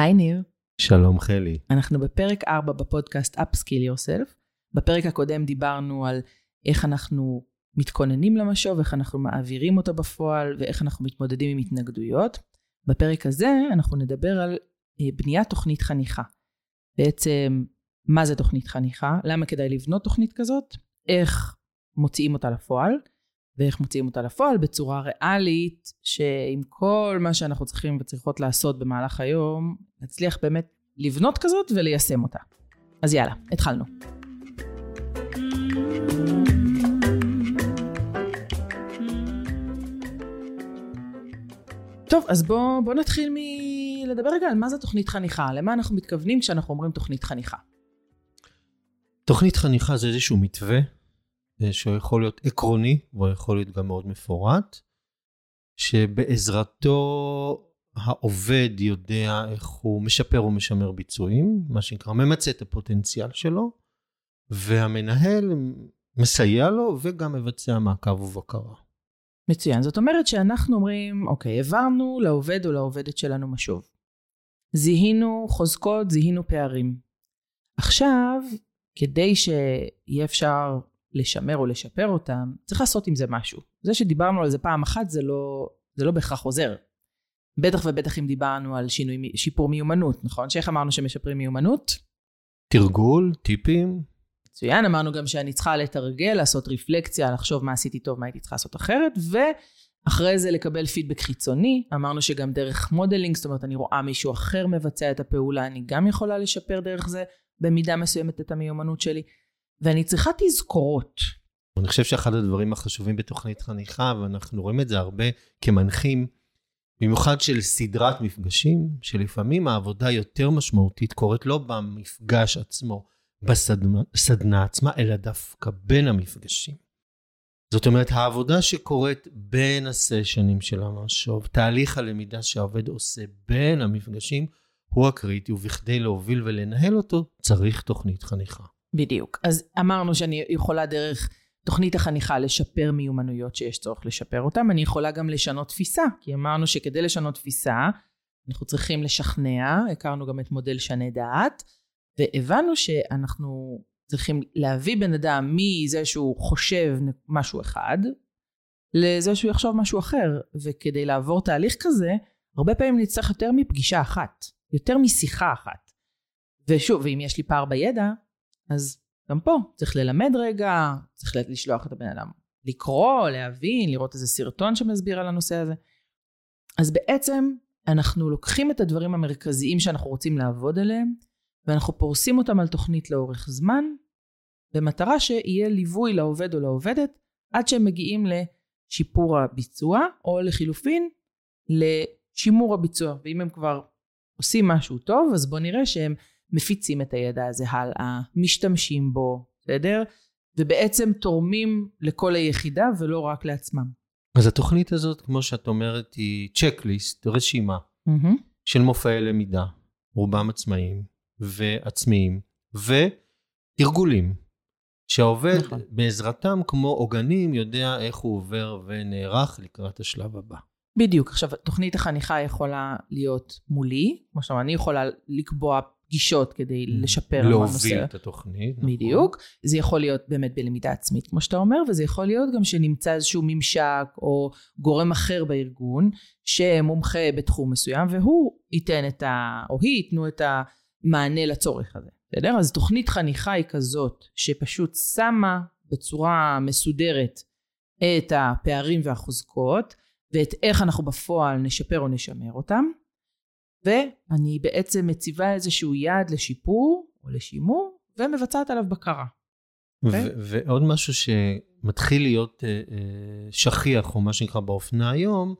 היי ניר. שלום חלי. אנחנו בפרק 4 בפודקאסט Upskill Yourself. בפרק הקודם דיברנו על איך אנחנו מתכוננים למשוב, איך אנחנו מעבירים אותו בפועל ואיך אנחנו מתמודדים עם התנגדויות. בפרק הזה אנחנו נדבר על אה, בניית תוכנית חניכה. בעצם, מה זה תוכנית חניכה? למה כדאי לבנות תוכנית כזאת? איך מוציאים אותה לפועל? ואיך מוציאים אותה לפועל בצורה ריאלית, שעם כל מה שאנחנו צריכים וצריכות לעשות במהלך היום, נצליח באמת לבנות כזאת וליישם אותה. אז יאללה, התחלנו. טוב, אז בואו בוא נתחיל מלדבר רגע על מה זה תוכנית חניכה, למה אנחנו מתכוונים כשאנחנו אומרים תוכנית חניכה. תוכנית חניכה זה איזשהו מתווה שיכול להיות עקרוני, והוא יכול להיות גם מאוד מפורט, שבעזרתו העובד יודע איך הוא משפר ומשמר ביצועים, מה שנקרא ממצה את הפוטנציאל שלו, והמנהל מסייע לו וגם מבצע מעקב ובקרה. מצוין, זאת אומרת שאנחנו אומרים, אוקיי, העברנו לעובד או לעובדת שלנו משוב. זיהינו חוזקות, זיהינו פערים. עכשיו, כדי שיהיה אפשר לשמר או לשפר אותם, צריך לעשות עם זה משהו. זה שדיברנו על זה פעם אחת זה לא, זה לא בהכרח עוזר. בטח ובטח אם דיברנו על שינוי, שיפור מיומנות, נכון? שאיך אמרנו שמשפרים מיומנות? תרגול, טיפים. מצוין, אמרנו גם שאני צריכה לתרגל, לעשות רפלקציה, לחשוב מה עשיתי טוב, מה הייתי צריכה לעשות אחרת, ואחרי זה לקבל פידבק חיצוני. אמרנו שגם דרך modeling, זאת אומרת, אני רואה מישהו אחר מבצע את הפעולה, אני גם יכולה לשפר דרך זה במידה מסוימת את המיומנות שלי. ואני צריכה תזכורות. אני חושב שאחד הדברים החשובים בתוכנית חניכה, ואנחנו רואים את זה הרבה כמנחים, במיוחד של סדרת מפגשים, שלפעמים העבודה יותר משמעותית קורית לא במפגש עצמו, בסדנה עצמה, אלא דווקא בין המפגשים. זאת אומרת, העבודה שקורית בין הסשנים של המשוב, תהליך הלמידה שהעובד עושה בין המפגשים, הוא הקריטי, ובכדי להוביל ולנהל אותו, צריך תוכנית חניכה. בדיוק. אז אמרנו שאני יכולה דרך תוכנית החניכה לשפר מיומנויות שיש צורך לשפר אותן. אני יכולה גם לשנות תפיסה, כי אמרנו שכדי לשנות תפיסה, אנחנו צריכים לשכנע, הכרנו גם את מודל שנה דעת, והבנו שאנחנו צריכים להביא בן אדם מזה שהוא חושב משהו אחד, לזה שהוא יחשוב משהו אחר. וכדי לעבור תהליך כזה, הרבה פעמים נצטרך יותר מפגישה אחת, יותר משיחה אחת. ושוב, ואם יש לי פער בידע, אז גם פה צריך ללמד רגע, צריך לשלוח את הבן אדם לקרוא, להבין, לראות איזה סרטון שמסביר על הנושא הזה. אז בעצם אנחנו לוקחים את הדברים המרכזיים שאנחנו רוצים לעבוד עליהם, ואנחנו פורסים אותם על תוכנית לאורך זמן, במטרה שיהיה ליווי לעובד או לעובדת, עד שהם מגיעים לשיפור הביצוע, או לחילופין, לשימור הביצוע. ואם הם כבר עושים משהו טוב, אז בואו נראה שהם מפיצים את הידע הזה הלאה, משתמשים בו, בסדר? ובעצם תורמים לכל היחידה ולא רק לעצמם. אז התוכנית הזאת, כמו שאת אומרת, היא צ'קליסט, רשימה mm-hmm. של מופעי למידה, רובם עצמאיים ועצמיים, ותרגולים, שהעובד נכון. בעזרתם כמו עוגנים יודע איך הוא עובר ונערך לקראת השלב הבא. בדיוק. עכשיו, תוכנית החניכה יכולה להיות מולי, כמו שאמרנו, אני יכולה לקבוע פגישות כדי mm. לשפר להוביל את התוכנית. נכון. בדיוק. נכון. זה יכול להיות באמת בלמידה עצמית, כמו שאתה אומר, וזה יכול להיות גם שנמצא איזשהו ממשק או גורם אחר בארגון, שמומחה בתחום מסוים, והוא ייתן את ה... או היא ייתנו את המענה לצורך הזה. בסדר? אז תוכנית חניכה היא כזאת, שפשוט שמה בצורה מסודרת את הפערים והחוזקות, ואת איך אנחנו בפועל נשפר או נשמר אותם. ואני בעצם מציבה איזשהו יעד לשיפור או לשימור ומבצעת עליו בקרה. okay? אוקיי? ועוד משהו שמתחיל להיות uh, uh, שכיח, או מה שנקרא באופנה היום,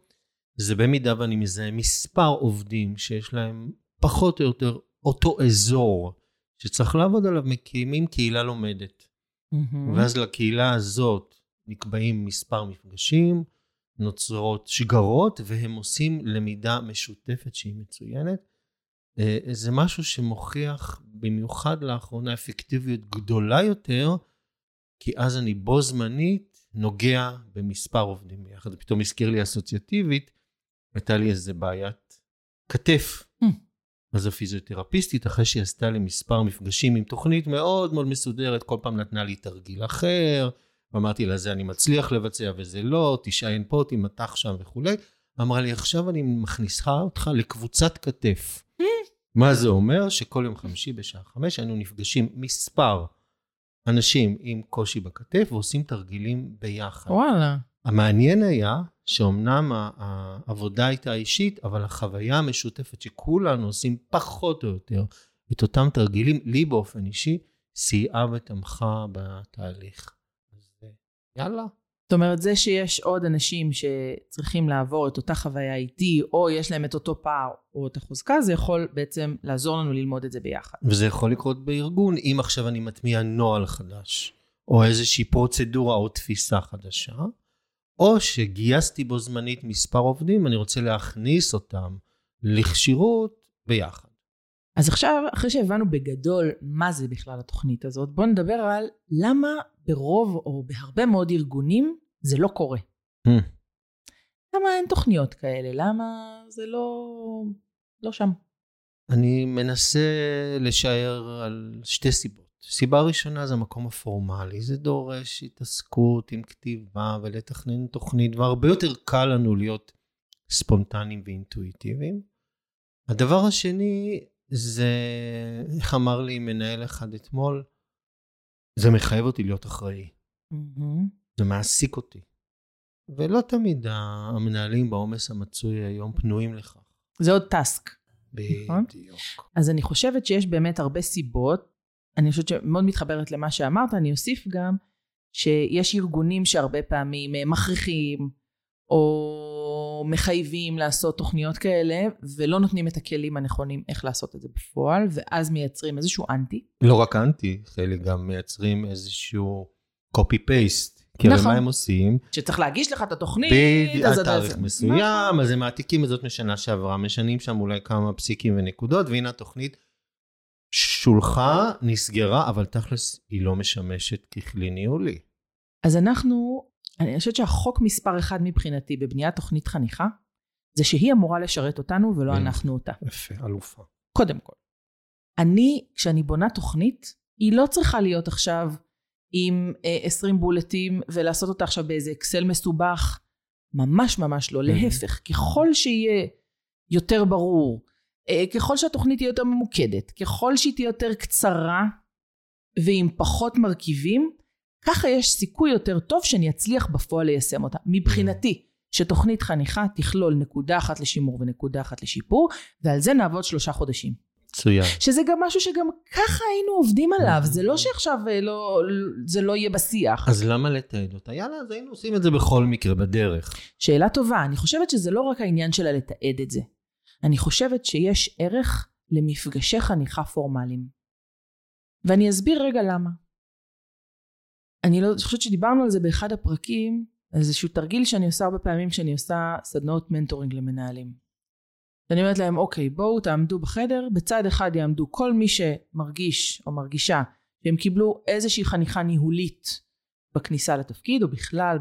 זה במידה ואני מזהה מספר עובדים שיש להם פחות או יותר אותו אזור שצריך לעבוד עליו, מקימים קהילה לומדת. Mm-hmm. ואז לקהילה הזאת נקבעים מספר מפגשים, נוצרות שגרות והם עושים למידה משותפת שהיא מצוינת. אה, זה משהו שמוכיח במיוחד לאחרונה אפקטיביות גדולה יותר, כי אז אני בו זמנית נוגע במספר עובדים ביחד. פתאום הזכיר לי אסוציאטיבית, הייתה לי איזה בעיית כתף. Mm. אז הפיזיותרפיסטית, אחרי שהיא עשתה לי מספר מפגשים עם תוכנית מאוד מאוד מסודרת, כל פעם נתנה לי תרגיל אחר, ואמרתי לה, זה אני מצליח לבצע וזה לא, תישען פה, תימתח שם וכולי. אמרה לי, עכשיו אני מכניסה אותך לקבוצת כתף. מה זה אומר? שכל יום חמישי בשעה חמש היינו נפגשים מספר אנשים עם קושי בכתף ועושים תרגילים ביחד. וואלה. המעניין היה שאומנם העבודה הייתה אישית, אבל החוויה המשותפת שכולנו עושים פחות או יותר את אותם תרגילים, לי באופן אישי, סייעה ותמכה בתהליך. יאללה. זאת אומרת, זה שיש עוד אנשים שצריכים לעבור את אותה חוויה איתי, או יש להם את אותו פער או את החוזקה, זה יכול בעצם לעזור לנו ללמוד את זה ביחד. וזה יכול לקרות בארגון, אם עכשיו אני מטמיע נוהל חדש, או איזושהי פרוצדורה או תפיסה חדשה, או שגייסתי בו זמנית מספר עובדים, אני רוצה להכניס אותם לכשירות ביחד. אז עכשיו, אחרי שהבנו בגדול מה זה בכלל התוכנית הזאת, בואו נדבר על למה ברוב או בהרבה מאוד ארגונים זה לא קורה. Hmm. למה אין תוכניות כאלה? למה זה לא, לא שם? אני מנסה לשער על שתי סיבות. סיבה ראשונה זה המקום הפורמלי, זה דורש התעסקות עם כתיבה ולתכנן תוכנית, והרבה יותר קל לנו להיות ספונטניים ואינטואיטיביים. הדבר השני זה, איך אמר לי מנהל אחד אתמול, זה מחייב אותי להיות אחראי. Mm-hmm. זה מעסיק אותי. ולא תמיד המנהלים בעומס המצוי היום פנויים לכך. זה עוד טאסק. נכון? בדיוק. אז אני חושבת שיש באמת הרבה סיבות. אני חושבת שמאוד מתחברת למה שאמרת, אני אוסיף גם שיש ארגונים שהרבה פעמים אה, מכריחים או מחייבים לעשות תוכניות כאלה ולא נותנים את הכלים הנכונים איך לעשות את זה בפועל ואז מייצרים איזשהו אנטי. לא רק אנטי, חלק גם מייצרים איזשהו copy-paste. כי נכון. הרי מה הם עושים? שצריך להגיש לך את התוכנית. בדיוק, תאריך מסוים, אז הם מעתיקים את זאת משנה שעברה, משנים שם אולי כמה פסיקים ונקודות, והנה התוכנית שולחה, נסגרה, אבל תכלס היא לא משמשת ככלי ניהולי. אז אנחנו, אני חושבת שהחוק מספר אחד מבחינתי בבניית תוכנית חניכה, זה שהיא אמורה לשרת אותנו ולא כן. אנחנו אותה. יפה, אלופה. קודם כל. אני, כשאני בונה תוכנית, היא לא צריכה להיות עכשיו עם אה, 20 בולטים ולעשות אותה עכשיו באיזה אקסל מסובך. ממש ממש לא. להפך, ככל שיהיה יותר ברור, אה, ככל שהתוכנית תהיה יותר ממוקדת, ככל שהיא תהיה יותר קצרה ועם פחות מרכיבים, ככה יש סיכוי יותר טוב שאני אצליח בפועל ליישם אותה. מבחינתי, שתוכנית חניכה תכלול נקודה אחת לשימור ונקודה אחת לשיפור, ועל זה נעבוד שלושה חודשים. מצוין. שזה גם משהו שגם ככה היינו עובדים עליו, זה לא שעכשיו אה, לא, זה לא יהיה בשיח. אז למה לתעד אותה? יאללה, אז היינו עושים את זה בכל מקרה, בדרך. שאלה טובה, אני חושבת שזה לא רק העניין של הלתעד את זה. אני חושבת שיש ערך למפגשי חניכה פורמליים. ואני אסביר רגע למה. אני לא, אני חושבת שדיברנו על זה באחד הפרקים, איזשהו תרגיל שאני עושה הרבה פעמים כשאני עושה סדנאות מנטורינג למנהלים. ואני אומרת להם, אוקיי, בואו תעמדו בחדר, בצד אחד יעמדו כל מי שמרגיש או מרגישה שהם קיבלו איזושהי חניכה ניהולית בכניסה לתפקיד, או בכלל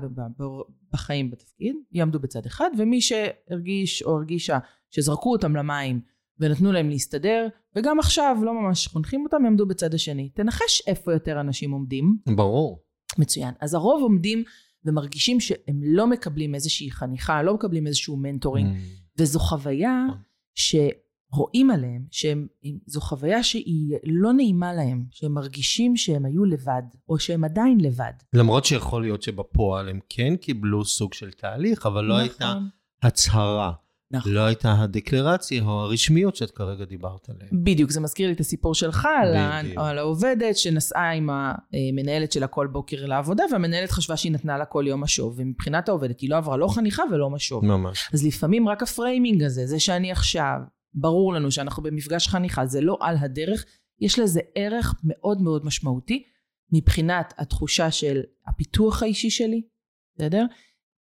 בחיים בתפקיד, יעמדו בצד אחד, ומי שהרגיש או הרגישה שזרקו אותם למים ונתנו להם להסתדר, וגם עכשיו לא ממש חונכים אותם, יעמדו בצד השני. תנחש איפה יותר אנשים עומדים. ברור. מצוין. אז הרוב עומדים ומרגישים שהם לא מקבלים איזושהי חניכה, לא מקבלים איזשהו מנטורינג, Mm. וזו חוויה נכון. שרואים עליהם, שזו חוויה שהיא לא נעימה להם, שהם מרגישים שהם היו לבד, או שהם עדיין לבד. למרות שיכול להיות שבפועל הם כן קיבלו סוג של תהליך, אבל לא הייתה הצהרה. נכון. לא הייתה הדקלרציה או הרשמיות שאת כרגע דיברת עליהן. בדיוק, זה מזכיר לי את הסיפור שלך על. על העובדת שנסעה עם המנהלת שלה כל בוקר לעבודה, והמנהלת חשבה שהיא נתנה לה כל יום משוב, ומבחינת העובדת היא לא עברה לא חניכה ולא משוב. ממש. אז לפעמים רק ה framing הזה, זה שאני עכשיו, ברור לנו שאנחנו במפגש חניכה, זה לא על הדרך, יש לזה ערך מאוד מאוד משמעותי מבחינת התחושה של הפיתוח האישי שלי, בסדר?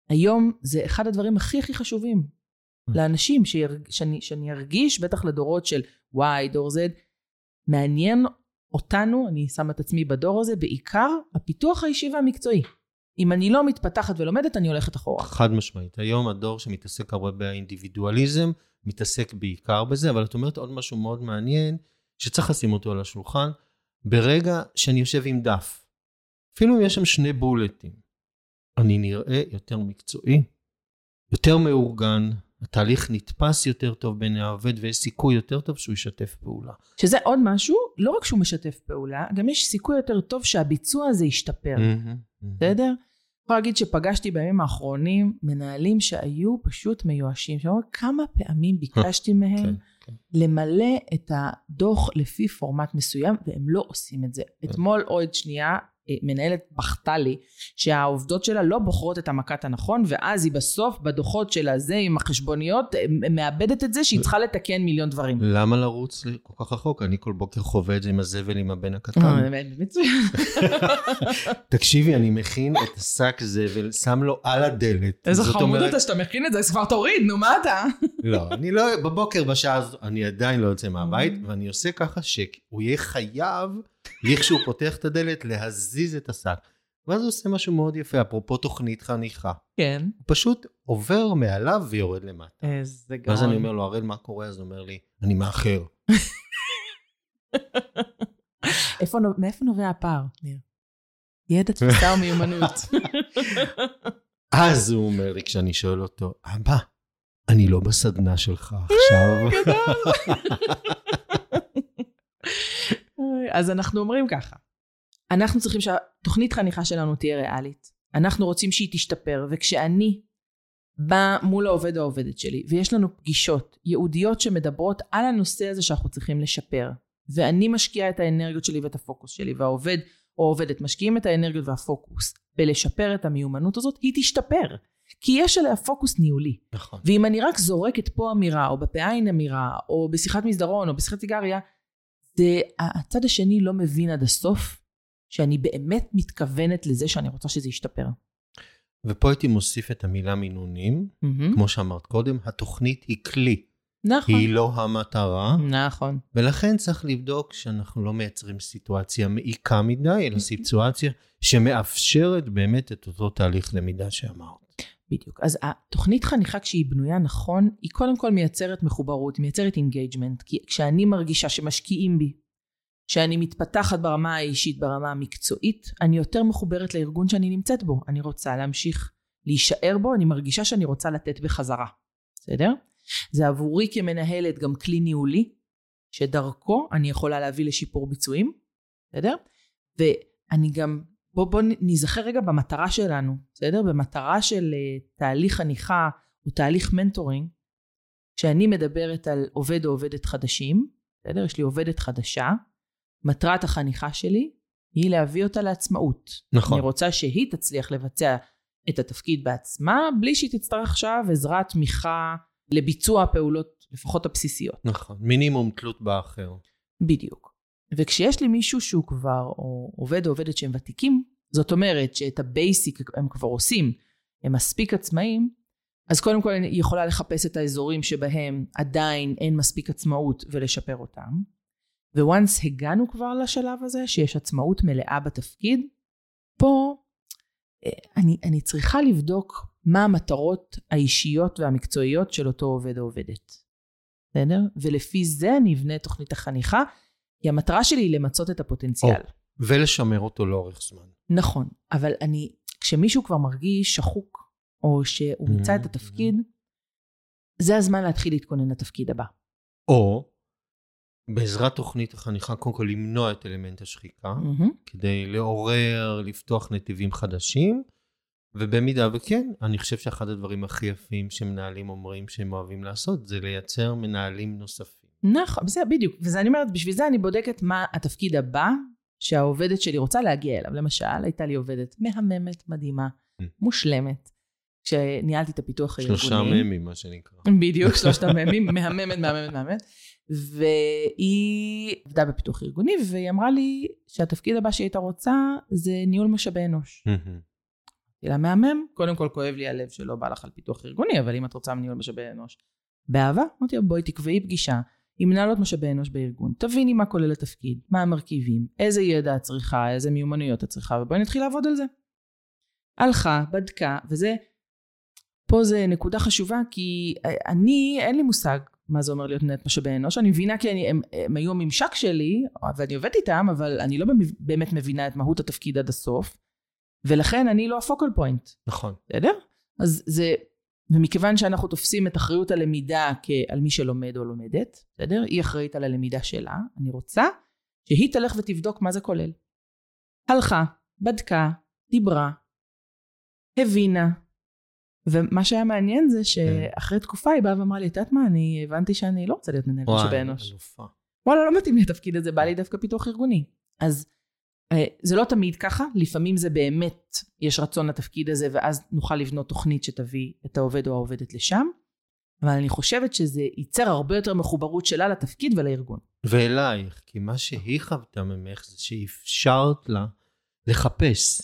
היום זה אחד הדברים הכי הכי חשובים לאנשים, שירג, שאני, שאני ארגיש, בטח לדורות של Y, דור Z, מעניין אותנו, אני שמה את עצמי בדור הזה, בעיקר הפיתוח האישי והמקצועי. אם אני לא מתפתחת ולומדת, אני הולכת אחורה. חד משמעית. היום הדור שמתעסק הרבה באינדיבידואליזם, מתעסק בעיקר בזה, אבל את אומרת עוד משהו מאוד מעניין, שצריך לשים אותו על השולחן, ברגע שאני יושב עם דף, אפילו אם יש שם שני בולטים, אני נראה יותר מקצועי, יותר מאורגן, התהליך נתפס יותר טוב בעיני העובד ויש סיכוי יותר טוב שהוא ישתף פעולה. שזה עוד משהו, לא רק שהוא משתף פעולה, גם יש סיכוי יותר טוב שהביצוע הזה ישתפר. בסדר? אני יכולה להגיד שפגשתי בימים האחרונים מנהלים שהיו פשוט מיואשים, שאומרים כמה פעמים ביקשתי מהם כן, כן. למלא את הדוח לפי פורמט מסוים, והם לא עושים את זה. אתמול עוד שנייה מנהלת בכתה לי שהעובדות שלה לא בוחרות את המכת הנכון ואז היא בסוף בדוחות של הזה עם החשבוניות מאבדת את זה שהיא צריכה לתקן מיליון דברים. למה לרוץ כל כך רחוק? אני כל בוקר חווה את זה עם הזבל עם הבן הקטן. אה, מצוין. תקשיבי, אני מכין את השק זבל, שם לו על הדלת. איזה חמוד אתה שאתה מכין את זה, אז כבר תוריד, נו מה אתה? לא, אני לא, בבוקר בשעה הזאת, אני עדיין לא יוצא מהבית, ואני עושה ככה שהוא יהיה חייב. לכשהוא פותח את הדלת, להזיז את השק. ואז הוא עושה משהו מאוד יפה, אפרופו תוכנית חניכה. כן. הוא פשוט עובר מעליו ויורד למטה. איזה גאון. ואז אני אומר לו, הראל, מה קורה? אז הוא אומר לי, אני מאחר. מאיפה נובע הפער, ניר? ידע, תפיסה ומיומנות. אז הוא אומר לי, כשאני שואל אותו, אבא, אני לא בסדנה שלך עכשיו. אז אנחנו אומרים ככה, אנחנו צריכים שהתוכנית חניכה שלנו תהיה ריאלית. אנחנו רוצים שהיא תשתפר, וכשאני באה מול העובד או העובדת שלי, ויש לנו פגישות ייעודיות שמדברות על הנושא הזה שאנחנו צריכים לשפר, ואני משקיעה את האנרגיות שלי ואת הפוקוס שלי, והעובד או העובדת משקיעים את האנרגיות והפוקוס בלשפר את המיומנות הזאת, היא תשתפר. כי יש עליה פוקוס ניהולי. נכון. ואם אני רק זורקת פה אמירה, או בפה עין אמירה, או בשיחת מסדרון, או בשיחת סיגריה, זה הצד השני לא מבין עד הסוף שאני באמת מתכוונת לזה שאני רוצה שזה ישתפר. ופה הייתי מוסיף את המילה מינונים, mm-hmm. כמו שאמרת קודם, התוכנית היא כלי. נכון. היא לא המטרה. נכון. ולכן צריך לבדוק שאנחנו לא מייצרים סיטואציה מעיקה מדי, אלא סיטואציה שמאפשרת באמת את אותו תהליך למידה שאמרת. בדיוק. אז התוכנית חניכה כשהיא בנויה נכון, היא קודם כל מייצרת מחוברות, היא מייצרת engagement. כי כשאני מרגישה שמשקיעים בי, שאני מתפתחת ברמה האישית, ברמה המקצועית, אני יותר מחוברת לארגון שאני נמצאת בו. אני רוצה להמשיך להישאר בו, אני מרגישה שאני רוצה לתת בחזרה. בסדר? זה עבורי כמנהלת גם כלי ניהולי, שדרכו אני יכולה להביא לשיפור ביצועים, בסדר? ואני גם בוא, בוא נזכר רגע במטרה שלנו, בסדר? במטרה של uh, תהליך חניכה או תהליך מנטורינג, כשאני מדברת על עובד או עובדת חדשים, בסדר? יש לי עובדת חדשה, מטרת החניכה שלי היא להביא אותה לעצמאות. נכון. אני רוצה שהיא תצליח לבצע את התפקיד בעצמה, בלי שהיא תצטרך עכשיו עזרת תמיכה לביצוע הפעולות, לפחות הבסיסיות. נכון, מינימום תלות באחר. בדיוק. וכשיש לי מישהו שהוא כבר, או עובד או עובדת שהם ותיקים, זאת אומרת שאת ה basic הם כבר עושים, הם מספיק עצמאים, אז קודם כל היא יכולה לחפש את האזורים שבהם עדיין אין מספיק עצמאות ולשפר אותם. וואנס הגענו כבר לשלב הזה, שיש עצמאות מלאה בתפקיד, פה אה, אני, אני צריכה לבדוק מה המטרות האישיות והמקצועיות של אותו עובד או עובדת. בסדר? ולפי זה אני אבנה תוכנית החניכה, כי המטרה שלי היא למצות את הפוטנציאל. או, ולשמר אותו לאורך זמן. נכון, אבל אני, כשמישהו כבר מרגיש שחוק, או שהוא מיצה את mm-hmm. התפקיד, זה הזמן להתחיל להתכונן לתפקיד הבא. או בעזרת תוכנית החניכה, קודם כל למנוע את אלמנט השחיקה, mm-hmm. כדי לעורר, לפתוח נתיבים חדשים, ובמידה וכן, אני חושב שאחד הדברים הכי יפים שמנהלים אומרים שהם אוהבים לעשות, זה לייצר מנהלים נוספים. נכון, בסדר, בדיוק. וזה אני אומרת, בשביל זה אני בודקת מה התפקיד הבא שהעובדת שלי רוצה להגיע אליו. למשל, הייתה לי עובדת מהממת, מדהימה, mm. מושלמת. כשניהלתי את הפיתוח הארגוני. שלושה ממים, מה שנקרא. בדיוק, שלושת הממים, מהממת, מהממת, מהממת. והיא עבדה בפיתוח ארגוני, והיא אמרה לי שהתפקיד הבא שהיא הייתה רוצה זה ניהול משאבי אנוש. לה, מהמם, קודם כל כואב לי הלב שלא בא לך על פיתוח ארגוני, אבל אם את רוצה ניהול משאבי אנוש, באהבה, אמרתי לה, בואי תקבעי פגישה, עם מנהלות משאבי אנוש בארגון, תביני מה כולל התפקיד, מה המרכיבים, איזה ידע את צריכה, איזה מיומנויות את צריכה, ובואי נתחיל לעבוד על זה. הלכה, בדקה, וזה, פה זה נקודה חשובה, כי אני, אין לי מושג מה זה אומר להיות מנהלת משאבי אנוש, אני מבינה כי אני, הם, הם היו הממשק שלי, ואני עובדת איתם, אבל אני לא באמת מבינה את מהות התפקיד עד הסוף, ולכן אני לא הפוקל פוינט. נכון. בסדר? אז זה, ומכיוון שאנחנו תופסים את אחריות הלמידה כעל מי שלומד או לומדת, בסדר? היא אחראית על הלמידה שלה, אני רוצה שהיא תלך ותבדוק מה זה כולל. הלכה, בדקה, דיברה, הבינה, ומה שהיה מעניין זה שאחרי תקופה היא באה ואמרה לי, את יודעת מה, אני הבנתי שאני לא רוצה להיות מנהלת משאבי אנוש. וואלה, לא מתאים לי התפקיד הזה, בא לי דווקא פיתוח ארגוני. אז זה לא תמיד ככה, לפעמים זה באמת, יש רצון לתפקיד הזה, ואז נוכל לבנות תוכנית שתביא את העובד או העובדת לשם. אבל אני חושבת שזה ייצר הרבה יותר מחוברות שלה לתפקיד ולארגון. ואלייך, כי מה שהיא חוותה ממך זה שאפשרת לה לחפש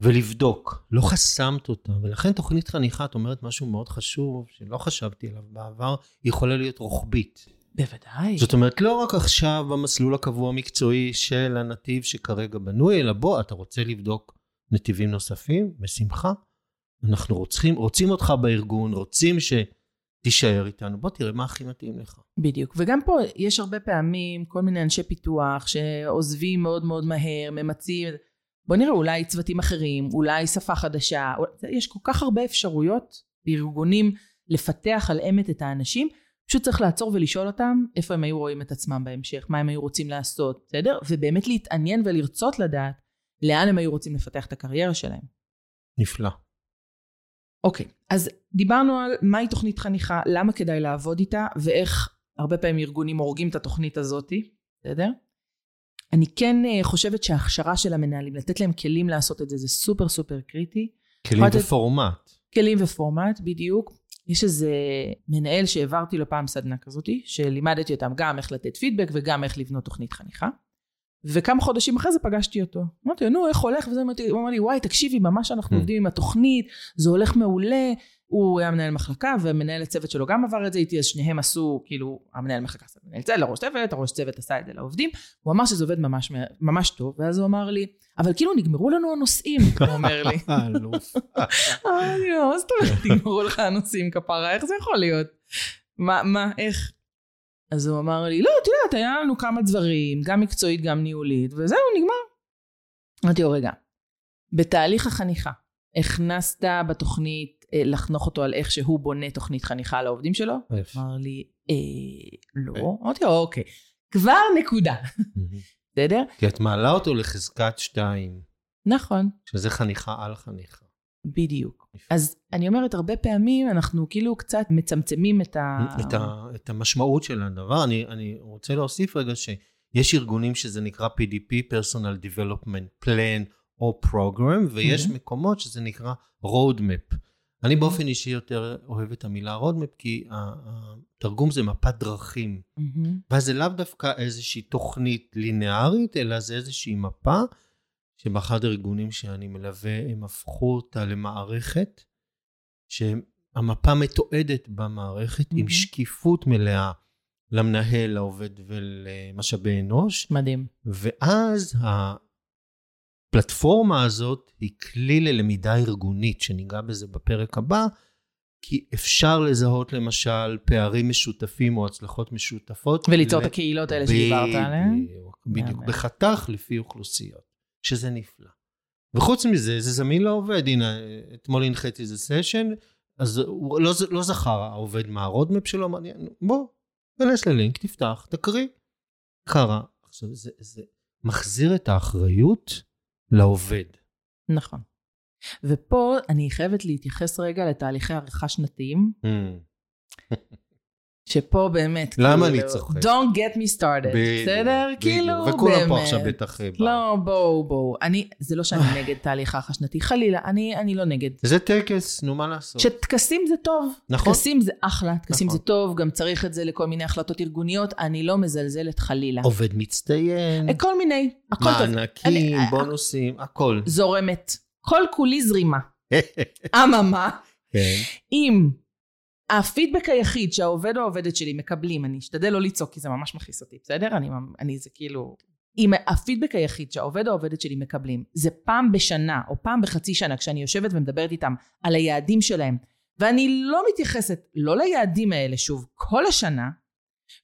ולבדוק, לא חסמת אותה, ולכן תוכנית חניכה, את אומרת משהו מאוד חשוב, שלא חשבתי עליו בעבר, היא יכולה להיות רוחבית. בוודאי. זאת אומרת, לא רק עכשיו במסלול הקבוע המקצועי של הנתיב שכרגע בנוי, אלא בוא, אתה רוצה לבדוק נתיבים נוספים? בשמחה. אנחנו רוצים, רוצים אותך בארגון, רוצים שתישאר איתנו, בוא תראה מה הכי מתאים לך. בדיוק, וגם פה יש הרבה פעמים כל מיני אנשי פיתוח שעוזבים מאוד מאוד מהר, ממצים, בוא נראה אולי צוותים אחרים, אולי שפה חדשה, יש כל כך הרבה אפשרויות בארגונים לפתח על אמת את האנשים, פשוט צריך לעצור ולשאול אותם איפה הם היו רואים את עצמם בהמשך, מה הם היו רוצים לעשות, בסדר? ובאמת להתעניין ולרצות לדעת לאן הם היו רוצים לפתח את הקריירה שלהם. נפלא. אוקיי, אז דיברנו על מהי תוכנית חניכה, למה כדאי לעבוד איתה, ואיך הרבה פעמים ארגונים הורגים את התוכנית הזאתי, בסדר? אני כן אה, חושבת שההכשרה של המנהלים, לתת להם כלים לעשות את זה, זה סופר סופר קריטי. כלים ופורמט. כלים ופורמט, בדיוק. יש איזה מנהל שהעברתי לו פעם סדנה כזאתי, שלימדתי אותם גם איך לתת פידבק וגם איך לבנות תוכנית חניכה. וכמה חודשים אחרי זה פגשתי אותו. אמרתי לו, נו, איך הולך? וזה אמרתי, הוא אמר לי, וואי, תקשיבי, ממש אנחנו mm. עובדים עם התוכנית, זה הולך מעולה. הוא היה מנהל מחלקה, ומנהל הצוות שלו גם עבר את זה איתי, אז שניהם עשו, כאילו, המנהל מחלקה עשה מנהל צוות לראש צוות, הראש צוות עשה את זה לעובדים. הוא אמר שזה עובד ממש, ממש טוב, ואז הוא אמר לי, אבל כאילו נגמרו לנו הנושאים, הוא אומר לי. אלוף. אמרתי לו, מה זאת אומרת, נגמרו לך הנושאים כפרה, איך זה יכול להיות? מה, מה, איך? אז הוא אמר לי, לא, את יודעת, היה לנו כמה דברים, גם מקצועית, גם ניהולית, וזהו, נגמר. אמרתי לו, רגע, בתהליך החניכה, הכנסת בתוכנית אה, לחנוך אותו על איך שהוא בונה תוכנית חניכה לעובדים שלו? אמר לי, אה, לא. אה. אמרתי לו, אוקיי, כבר נקודה. בסדר? כי את מעלה אותו לחזקת שתיים. נכון. שזה חניכה על חניכה. בדיוק. אז אני אומרת, הרבה פעמים אנחנו כאילו קצת מצמצמים את ה... את, ה, את המשמעות של הדבר. אני, אני רוצה להוסיף רגע שיש ארגונים שזה נקרא PDP, Personal Development Plan או Program, ויש mm-hmm. מקומות שזה נקרא Roadmap. אני באופן אישי יותר אוהב את המילה Roadmap, כי התרגום זה מפת דרכים. Mm-hmm. ואז זה לאו דווקא איזושהי תוכנית לינארית, אלא זה איזושהי מפה. שבאחד הארגונים שאני מלווה הם הפכו אותה למערכת שהמפה מתועדת במערכת mm-hmm. עם שקיפות מלאה למנהל, לעובד ולמשאבי אנוש. מדהים. ואז הפלטפורמה הזאת היא כלי ללמידה ארגונית, שניגע בזה בפרק הבא, כי אפשר לזהות למשל פערים משותפים או הצלחות משותפות. וליצור ל... את הקהילות האלה שדיברת עליהן. בדיוק, בדיוק. בחתך לפי אוכלוסיות. שזה נפלא. וחוץ מזה, זה זמין לעובד. הנה, אתמול הנחיתי איזה סשן, אז הוא לא, לא זכר העובד מה ה roadmap שלו, אמרתי, בוא, תיכנס ללינק, תפתח, תקריא. קרא. עכשיו, זה, זה מחזיר את האחריות לעובד. נכון. ופה אני חייבת להתייחס רגע לתהליכי עריכה שנתיים. שפה באמת, למה כאילו, אני צוחק? Don't get me started, בסדר? כאילו, באמת. וכולם פה עכשיו בטח בא. לא, בואו, בואו. אני, זה לא שאני נגד תהליך החשנתי, חלילה, אני, אני לא נגד. זה טקס, נו, מה לעשות? שטקסים זה טוב. נכון. טקסים זה אחלה, טקסים נכון. זה טוב, גם צריך את זה לכל מיני החלטות ארגוניות, אני לא מזלזלת חלילה. עובד מצטיין. אה, כל מיני, הכל טוב. מענקים, אה, בונוסים, הכל. זורמת. כל כולי זרימה. אממה, כן. אם הפידבק היחיד שהעובד או העובדת שלי מקבלים, אני אשתדל לא לצעוק כי זה ממש מכעיס אותי, בסדר? אני, אני זה כאילו... אם הפידבק היחיד שהעובד או העובדת שלי מקבלים זה פעם בשנה או פעם בחצי שנה כשאני יושבת ומדברת איתם על היעדים שלהם ואני לא מתייחסת, לא ליעדים האלה, שוב, כל השנה,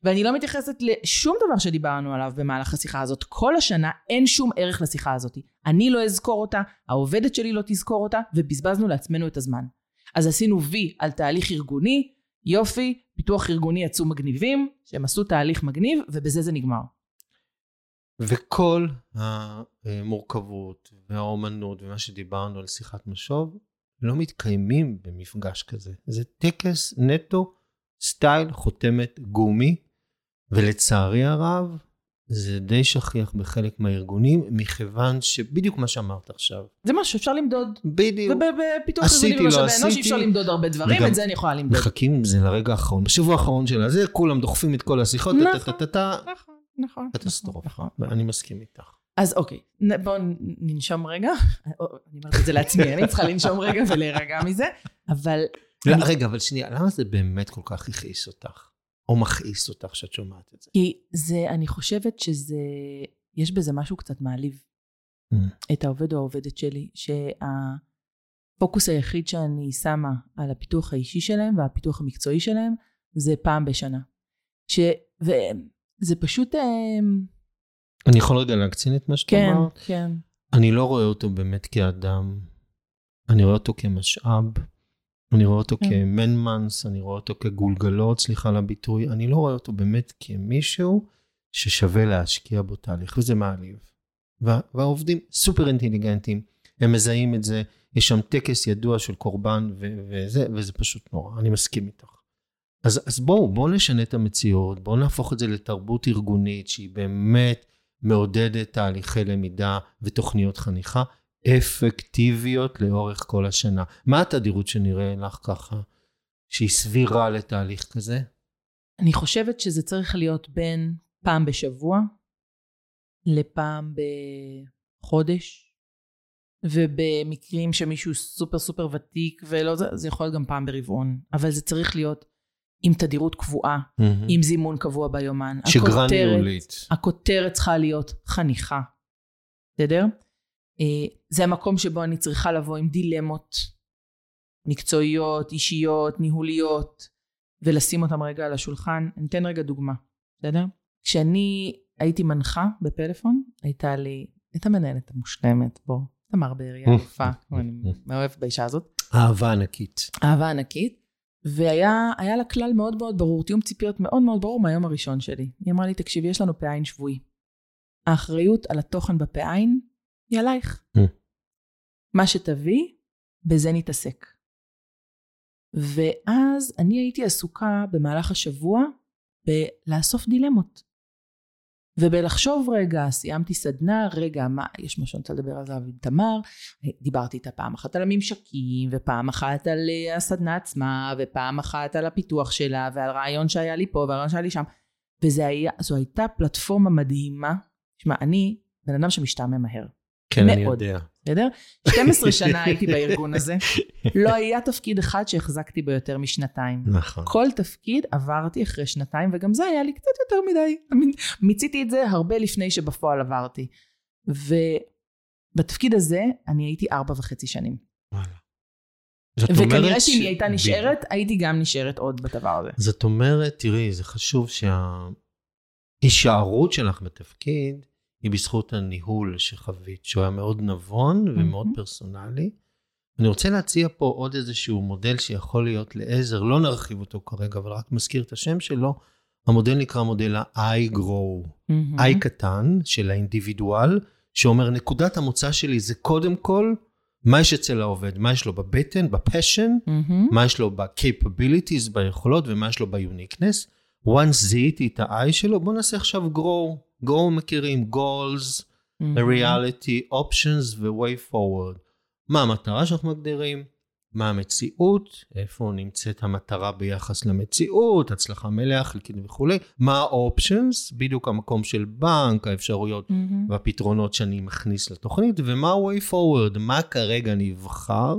ואני לא מתייחסת לשום דבר שדיברנו עליו במהלך השיחה הזאת. כל השנה אין שום ערך לשיחה הזאת. אני לא אזכור אותה, העובדת שלי לא תזכור אותה, ובזבזנו לעצמנו את הזמן. אז עשינו וי על תהליך ארגוני, יופי, פיתוח ארגוני יצאו מגניבים, שהם עשו תהליך מגניב, ובזה זה נגמר. וכל המורכבות והאומנות ומה שדיברנו על שיחת משוב, לא מתקיימים במפגש כזה. זה טקס נטו, סטייל, חותמת גומי, ולצערי הרב, זה די שכיח בחלק מהארגונים, מכיוון שבדיוק מה שאמרת עכשיו. זה משהו שאפשר למדוד. בדיוק. ובפיתוח ארגוני לא במשאבי אנוש אי אפשר למדוד הרבה דברים, את זה אני יכולה למדוד. מחכים עם זה לרגע האחרון. בשבוע האחרון של הזה, כולם דוחפים את כל השיחות, נכון, נכון, נכון. קטסטרופה. נכון. אני מסכים איתך. אז אוקיי, בואו ננשום רגע. אני אומרת את זה לעצמי, אני צריכה לנשום רגע ולהירגע מזה, אבל... לא, רגע, אבל שנייה, למה זה באמת כל כך הכעיס אותך? או מכעיס אותך שאת שומעת את זה? כי זה, אני חושבת שזה, יש בזה משהו קצת מעליב. Mm. את העובד או העובדת שלי, שהפוקוס היחיד שאני שמה על הפיתוח האישי שלהם והפיתוח המקצועי שלהם, זה פעם בשנה. ש... וזה פשוט... אה, אני יכול רגע להקצין את מה שאת כן, אמרת? כן. אני לא רואה אותו באמת כאדם, אני רואה אותו כמשאב, אני רואה אותו כן. כמנמנס, אני רואה אותו כגולגלות, סליחה על הביטוי, אני לא רואה אותו באמת כמישהו ששווה להשקיע בו תהליך, וזה מעליב. וה, והעובדים סופר אינטליגנטים, הם מזהים את זה, יש שם טקס ידוע של קורבן ו- וזה, וזה פשוט נורא, אני מסכים איתך. אז, אז בואו, בואו נשנה את המציאות, בואו נהפוך את זה לתרבות ארגונית שהיא באמת מעודדת תהליכי למידה ותוכניות חניכה אפקטיביות לאורך כל השנה. מה התדירות שנראה לך ככה, שהיא סבירה לתהליך כזה? אני חושבת שזה צריך להיות בין פעם בשבוע לפעם בחודש, ובמקרים שמישהו סופר סופר ותיק ולא זה, זה יכול להיות גם פעם ברבעון, אבל זה צריך להיות עם תדירות קבועה, מהמם. עם זימון קבוע ביומן. שגרה הכותרת- ניהולית. הכותרת צריכה להיות חניכה, בסדר? אה, זה המקום שבו אני צריכה לבוא עם דילמות מקצועיות, אישיות, ניהוליות, ולשים אותם רגע על השולחן. אני אתן רגע דוגמה, בסדר? כשאני הייתי מנחה בפלאפון, הייתה לי, הייתה מנהלת המושלמת, בוא, תמר בארי יפה, אני מאוהב באישה הזאת. אהבה ענקית. אהבה ענקית, והיה היה לה כלל מאוד מאוד ברור, תיאום ציפיות מאוד מאוד ברור מהיום הראשון שלי. היא אמרה לי, תקשיבי, יש לנו פעין שבועי. האחריות על התוכן בפעין היא עלייך. Mm. מה שתביא, בזה נתעסק. ואז אני הייתי עסוקה במהלך השבוע בלאסוף דילמות. ובלחשוב רגע, סיימתי סדנה, רגע, מה, יש משהו שאני רוצה לדבר על זה עם תמר, דיברתי איתה פעם אחת על הממשקים, ופעם אחת על אה, הסדנה עצמה, ופעם אחת על הפיתוח שלה, ועל רעיון שהיה לי פה, והרעיון שהיה לי שם. וזה היה, זו הייתה פלטפורמה מדהימה. תשמע, אני בן אדם שמשתעמם מהר, כן, אני מאוד. יודע. בסדר? 12 שנה הייתי בארגון הזה, לא היה תפקיד אחד שהחזקתי בו יותר משנתיים. נכון. כל תפקיד עברתי אחרי שנתיים, וגם זה היה לי קצת יותר מדי. מיציתי את זה הרבה לפני שבפועל עברתי. ובתפקיד הזה אני הייתי ארבע וחצי שנים. וואלה. וכנראה שאם היא הייתה נשארת, הייתי גם נשארת עוד בדבר הזה. זאת אומרת, תראי, זה חשוב שההישארות שלך בתפקיד היא בזכות הניהול שחווית, שהוא היה מאוד נבון ומאוד מהמם. פרסונלי. אני רוצה להציע פה עוד איזשהו מודל שיכול להיות לעזר, לא נרחיב אותו כרגע, אבל רק מזכיר את השם שלו. המודל נקרא מודל ה-I grow. מהמם. I קטן של האינדיבידואל, שאומר נקודת המוצא שלי זה קודם כל מה יש אצל העובד, מה יש לו בבטן, בפשן, מהמם. מה יש לו ב-capabilities, ביכולות, ומה יש לו ב-uniqueness. once זיהיתי את ה-I שלו, בואו נעשה עכשיו grow. Grow מכירים goals, מהמם. reality, options ו-way forward. מה המטרה שאנחנו מגדירים? מה המציאות? איפה נמצאת המטרה ביחס למציאות? הצלחה מלאה, חלקית וכולי. מה ה-options? בדיוק המקום של בנק, האפשרויות מהמם. והפתרונות שאני מכניס לתוכנית, ומה ה-way forward, מה כרגע נבחר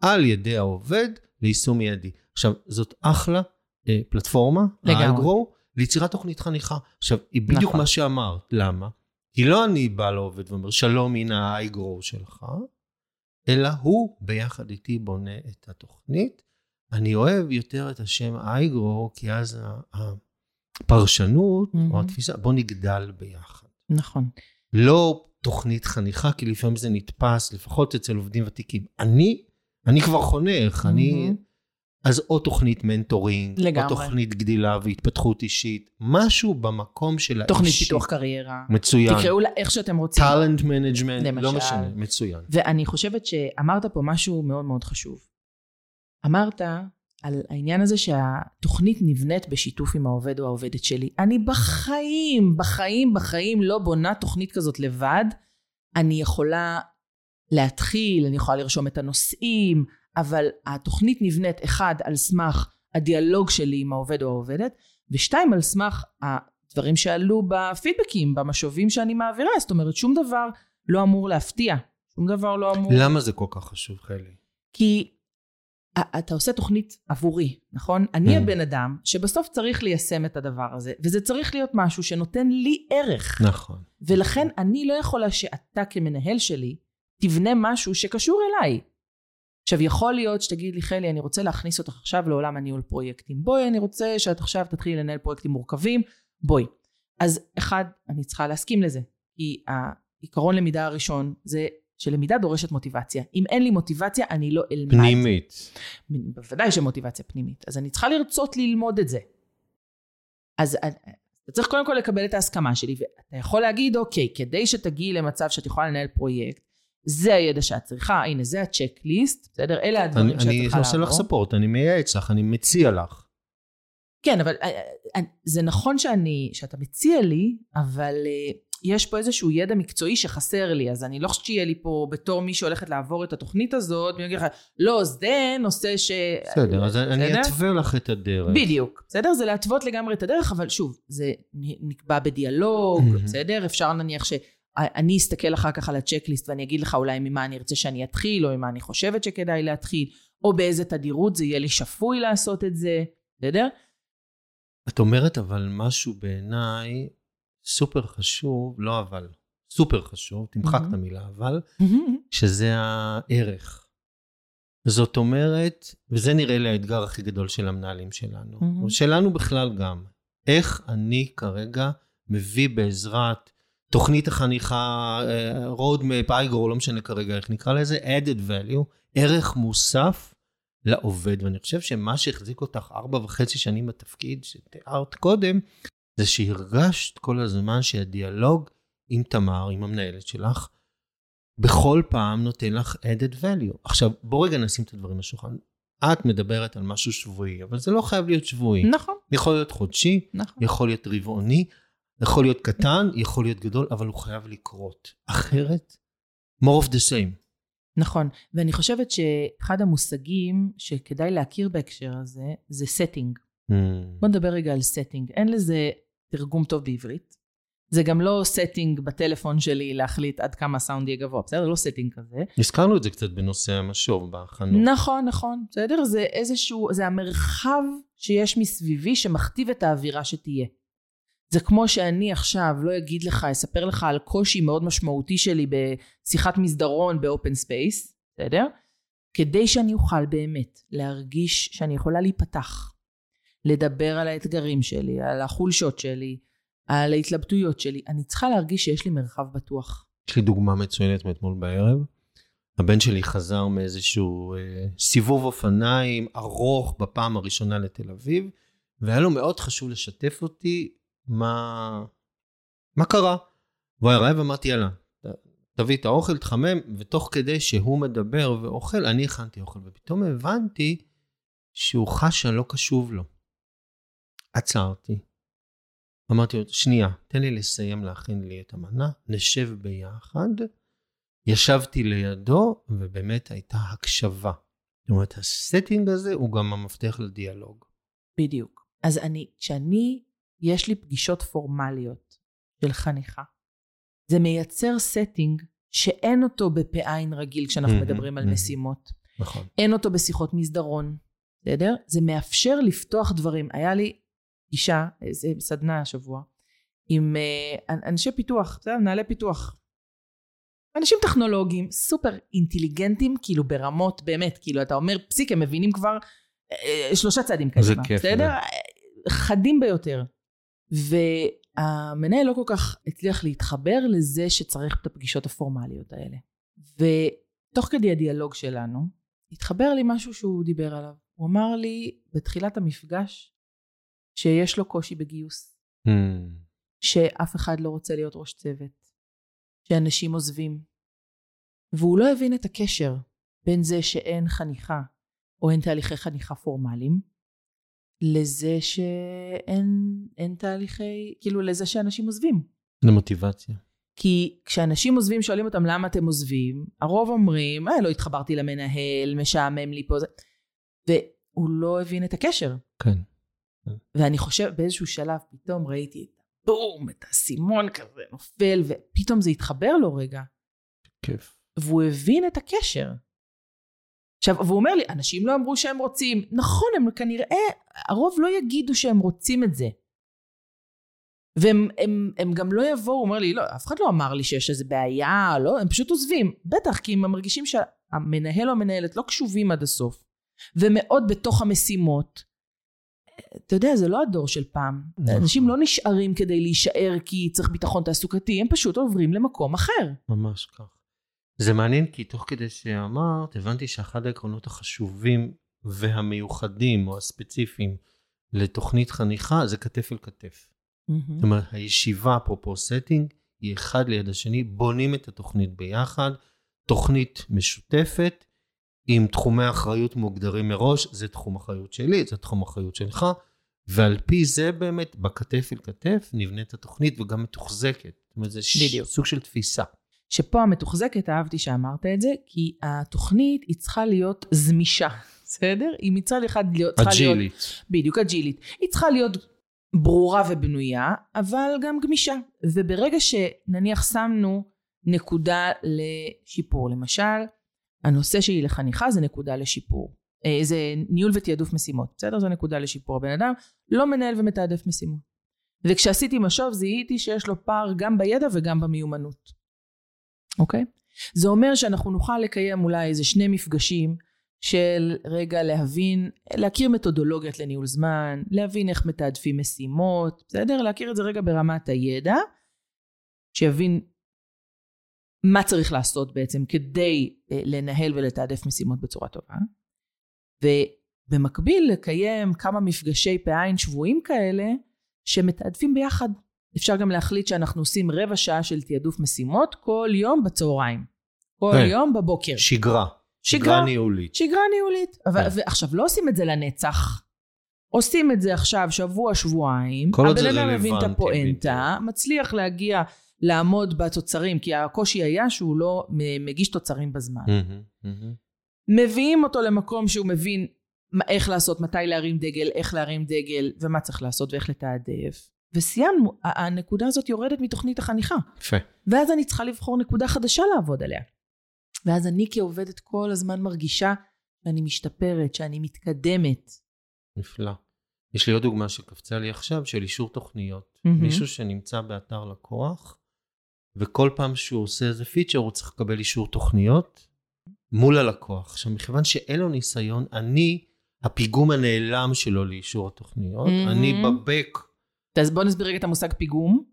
על ידי העובד ליישום מיידי. עכשיו, זאת אחלה אה, פלטפורמה, לגמרי. האגרו, ליצירת תוכנית חניכה. עכשיו, היא בדיוק נכון. מה שאמרת, למה? כי לא אני בא לעובד ואומר, שלום, הנה האגרו שלך, אלא הוא ביחד איתי בונה את התוכנית. אני אוהב יותר את השם אייגרו, כי אז הפרשנות, Mhm. או התפיסה, בוא נגדל ביחד. נכון. לא תוכנית חניכה, כי לפעמים זה נתפס, לפחות אצל עובדים ותיקים. אני, אני כבר חונך, אני... אז או תוכנית mentoring, לגמרי. או תוכנית גדילה והתפתחות אישית, משהו במקום של האישי. תוכנית פיתוח קריירה. מצוין. תקראו לה איך שאתם רוצים. talent management. לא משנה, מצוין. ואני חושבת שאמרת פה משהו מאוד מאוד חשוב. אמרת על העניין הזה שהתוכנית נבנית בשיתוף עם העובד או העובדת שלי. אני בחיים, בחיים, בחיים לא בונה תוכנית כזאת לבד. אני יכולה להתחיל, אני יכולה לרשום את הנושאים, אבל התוכנית נבנית אחד על סמך הדיאלוג שלי עם העובד או העובדת, ושתיים על סמך הדברים שעלו בפידבקים, במשובים שאני מעבירה. זאת אומרת, שום דבר לא אמור להפתיע. שום דבר לא אמור... למה זה כל כך חשוב, חלי? כי אתה עושה תוכנית עבורי, נכון? אני Mm. הבן אדם שבסוף צריך ליישם את הדבר הזה, וזה צריך להיות משהו שנותן לי ערך. נכון. ולכן אני לא יכולה שאתה כמנהל שלי תבנה משהו שקשור אליי. עכשיו יכול להיות שתגיד לי חלי אני רוצה להכניס אותך עכשיו לעולם הניהול פרויקטים בואי אני רוצה שאת עכשיו תתחילי לנהל פרויקטים מורכבים בואי. אז אחד אני צריכה להסכים לזה כי העיקרון למידה הראשון זה שלמידה דורשת מוטיבציה אם אין לי מוטיבציה אני לא אלמד. פנימית. בוודאי שמוטיבציה פנימית אז אני צריכה לרצות ללמוד את זה. אז אה, אתה צריך קודם כל לקבל את ההסכמה שלי ואתה יכול להגיד אוקיי כדי שתגיעי למצב שאת יכולה לנהל פרויקט זה הידע שאת צריכה הנה זה הצ'קליסט בסדר אלה הדברים אני שאת אני צריכה עושה לך לעבור. ספורט, אני מייעץ לך, אני מציע לך. כן אבל אה, אה, זה נכון שאני שאתה מציע לי אבל אה, יש פה איזשהו ידע מקצועי שחסר לי אז אני לא חושבת שיהיה לי פה בתור מי שהולכת לעבור את התוכנית הזאת ואני אגיד לך לא זה נושא ש... בסדר, אז אני? אתווה לך את הדרך. בדיוק, בסדר? זה להתוות לגמרי את הדרך, אבל שוב, זה נקבע בדיאלוג. בסדר? אפשר נניח שאני אסתכל אחר כך על הצ'קליסט ואני אגיד לך אולי ממה אני ארצה שאני אתחיל, או ממה אני חושבת שכדאי להתחיל, או באיזה תדירות זה יהיה לי שפוי לעשות את זה, בסדר? את אומרת אבל משהו בעיניי סופר חשוב, לא אבל, סופר חשוב, תמחק את מהמם. המילה אבל, שזה הערך. זאת אומרת, וזה נראה לי האתגר הכי גדול של המנהלים שלנו. או שלנו בכלל גם, איך אני כרגע מביא בעזרת תוכנית החניכה, אה, roadmap, אייגרו, לא משנה כרגע איך נקרא לזה, added value, ערך מוסף לעובד. ואני חושב שמה שהחזיק אותך ארבע וחצי שנים בתפקיד שתיארת קודם, זה שהרגשת כל הזמן שהדיאלוג עם תמר, עם המנהלת שלך, בכל פעם נותן לך added value. עכשיו, בוא רגע נשים את הדברים על השולחן. את מדברת על משהו שבועי, אבל זה לא חייב להיות שבועי. נכון, יכול להיות חודשי, נכון. יכול להיות רבעוני, יכול להיות קטן, יכול להיות גדול, אבל הוא חייב לקרות. אחרת, more of the same. נכון, ואני חושבת שאחד המושגים שכדאי להכיר בהקשר הזה, זה setting. Mm. בוא נדבר רגע על setting. אין לזה תרגום טוב בעברית. זה גם לא setting בטלפון שלי להחליט עד כמה הסאונד יהיה גבוה, בסדר? לא setting כזה. הזכרנו את זה קצת בנושא המשוב בהכנות. נכון, נכון, בסדר? זה איזשהו, זה המרחב שיש מסביבי שמכתיב את האווירה שתהיה. זה כמו שאני עכשיו לא אגיד לך, אספר לך על קושי מאוד משמעותי שלי בשיחת מסדרון ב open space, בסדר? כדי שאני אוכל באמת להרגיש שאני יכולה להיפתח, לדבר על האתגרים שלי, על החולשות שלי, על ההתלבטויות שלי, אני צריכה להרגיש שיש לי מרחב בטוח. יש לי דוגמה מצוינת מאתמול בערב. הבן שלי חזר מאיזשהו אה, סיבוב אופניים ארוך בפעם הראשונה לתל אביב, והיה לו מאוד חשוב לשתף אותי מה, מה קרה. והוא היה רעב, אמרתי, יאללה, תביא את האוכל, תחמם, ותוך כדי שהוא מדבר ואוכל, אני הכנתי אוכל, ופתאום הבנתי שהוא חש שאני לא קשוב לו. עצרתי. אמרתי לו, שנייה, תן לי לסיים להכין לי את המנה, נשב ביחד. ישבתי לידו, ובאמת הייתה הקשבה. זאת אומרת, הסטינג הזה הוא גם המפתח לדיאלוג. בדיוק. אז אני, כשאני, יש לי פגישות פורמליות של חניכה, זה מייצר setting שאין אותו בפה עין רגיל כשאנחנו מהמם, מדברים על מהמם. משימות. נכון. אין אותו בשיחות מסדרון, בסדר? זה מאפשר לפתוח דברים. היה לי אישה, איזה סדנה השבוע, עם אה, אנשי פיתוח, בסדר? מנהלי פיתוח. אנשים טכנולוגיים, סופר אינטליגנטים, כאילו ברמות, באמת, כאילו אתה אומר פסיק, הם מבינים כבר אה, שלושה צעדים קדימה, בסדר? חדים ביותר. והמנהל לא כל כך הצליח להתחבר לזה שצריך את הפגישות הפורמליות האלה. ותוך כדי הדיאלוג שלנו, התחבר לי משהו שהוא דיבר עליו. הוא אמר לי בתחילת המפגש שיש לו קושי בגיוס, Mm. שאף אחד לא רוצה להיות ראש צוות, שאנשים עוזבים. והוא לא הבין את הקשר בין זה שאין חניכה או אין תהליכי חניכה פורמליים, לזה שאין אין תהליכי, כאילו לזה שאנשים עוזבים. זה מוטיבציה. כי כשאנשים עוזבים שואלים אותם למה אתם עוזבים, הרוב אומרים, אה, לא התחברתי למנהל, משעמם לי פה זה. והוא לא הבין את הקשר. כן. ואני חושב באיזשהו שלב פתאום ראיתי את הבום, את האסימון כזה נופל, ופתאום זה התחבר לו רגע, כיף. והוא הבין את הקשר. עכשיו, והוא אומר לי, אנשים לא אמרו שהם רוצים. נכון, הם כנראה, הרוב לא יגידו שהם רוצים את זה. והם הם, הם גם לא יבואו, הוא אומר לי, לא, אף אחד לא אמר לי שיש איזה בעיה, לא, הם פשוט עוזבים. בטח, כי הם מרגישים שהמנהל או המנהלת לא קשובים עד הסוף, ומאוד בתוך המשימות. אתה יודע, זה לא הדור של פעם. נכון. אנשים לא נשארים כדי להישאר כי צריך ביטחון תעסוקתי, הם פשוט עוברים למקום אחר. ממש כך. זה מעניין כי תוך כדי שאמרת, הבנתי שאחד העקרונות החשובים והמיוחדים או הספציפיים לתוכנית חניכה זה כתף אל כתף. זאת אומרת, הישיבה, אפרופו setting, היא אחד ליד השני, בונים את התוכנית ביחד, תוכנית משותפת, עם תחומי אחריות מוגדרים מראש, זה תחום אחריות שלי, זה תחום אחריות שלך, ועל פי זה באמת, בכתף אל כתף, נבנית התוכנית וגם מתוחזקת. זאת אומרת, זה ש-. סוג של תפיסה. שפה המתוחזקת, אהבתי שאמרת את זה, כי התוכנית היא צריכה להיות זמישה, בסדר? היא מצד אחד להיות, צריכה להיות, אג'ילית. בדיוק, אג'ילית. היא צריכה להיות ברורה ובנויה, אבל גם גמישה. וברגע שנניח שמנו נקודה לשיפור, למשל, הנושא שלי לחניכה זה נקודה לשיפור. אה, זה ניהול ותעדוף משימות, בסדר? זו נקודה לשיפור. הבן אדם לא מנהל ומתעדף משימות. וכשעשיתי משוב זיהיתי שיש לו פער גם בידע וגם במיומנות. אוקיי? זה אומר שאנחנו נוכל לקיים אולי איזה שני מפגשים של רגע להבין, להכיר מתודולוגיות לניהול זמן, להבין איך מתעדפים משימות, בסדר? להכיר את זה רגע ברמת הידע, שיבין מה צריך לעשות בעצם כדי אה, לנהל ולתעדף משימות בצורה טובה. ובמקביל לקיים כמה מפגשי פעין שבויים כאלה שמתעדפים ביחד. אפשר גם להחליט שאנחנו עושים רבע שעה של תעדוף משימות כל יום בצהריים. כל כן. יום בבוקר. שגרה. שגרה. ניהולית. שגרה ניהולית. אבל, כן. ועכשיו, לא עושים את זה לנצח. עושים את זה עכשיו שבוע, שבועיים. כל עוד זה הבן אדם מבין את רלוונטי, הפואנטה, מצליח להגיע, לעמוד בתוצרים, כי הקושי היה שהוא לא מגיש תוצרים בזמן. מהמם, מהמם. מביאים אותו למקום שהוא מבין איך לעשות, מתי להרים דגל, איך להרים דגל, ומה צריך לעשות ואיך לתעדף. וסיימנו, הנקודה הזאת יורדת מתוכנית החניכה. יפה. ואז אני צריכה לבחור נקודה חדשה לעבוד עליה. ואז אני כעובדת כל הזמן מרגישה שאני משתפרת, שאני מתקדמת. נפלא. יש לי עוד דוגמה שקפצה לי עכשיו, של אישור תוכניות. מהמם. מישהו שנמצא באתר לקוח, וכל פעם שהוא עושה איזה פיצ'ר, הוא צריך לקבל אישור תוכניות מול הלקוח. עכשיו, מכיוון שאין לו ניסיון, אני הפיגום הנעלם שלו לאישור התוכניות, מהמם. אני בבק. אז בואו נסביר רגע את המושג פיגום,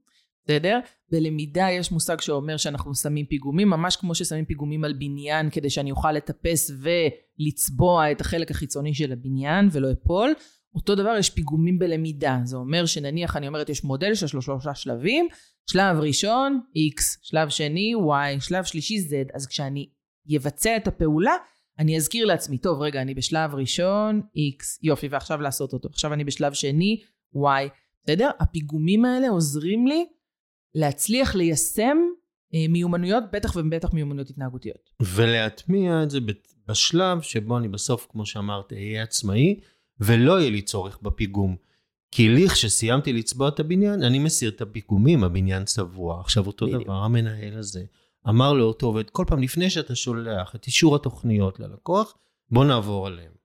בסדר? בלמידה יש מושג שאומר שאנחנו שמים פיגומים, ממש כמו ששמים פיגומים על בניין, כדי שאני אוכל לטפס ולצבוע את החלק החיצוני של הבניין ולא אפול. אותו דבר יש פיגומים בלמידה, זה אומר שנניח אני אומרת יש מודל לו שלושה שלבים, שלב ראשון x, שלב שני y, שלב שלישי z, אז כשאני אבצע את הפעולה, אני אזכיר לעצמי, טוב רגע אני בשלב ראשון x, יופי ועכשיו לעשות אותו, עכשיו אני בשלב שני y, בסדר? הפיגומים האלה עוזרים לי להצליח ליישם אה, מיומנויות, בטח ובטח מיומנויות התנהגותיות. ולהטמיע את זה בשלב שבו אני בסוף, כמו שאמרת, אהיה עצמאי, ולא יהיה לי צורך בפיגום. כי לכשסיימתי לצבוע את הבניין, אני מסיר את הפיגומים, הבניין צבוע. עכשיו, אותו בדיוק. דבר, המנהל הזה אמר לאותו עובד, כל פעם לפני שאתה שולח את אישור התוכניות ללקוח, בוא נעבור עליהם.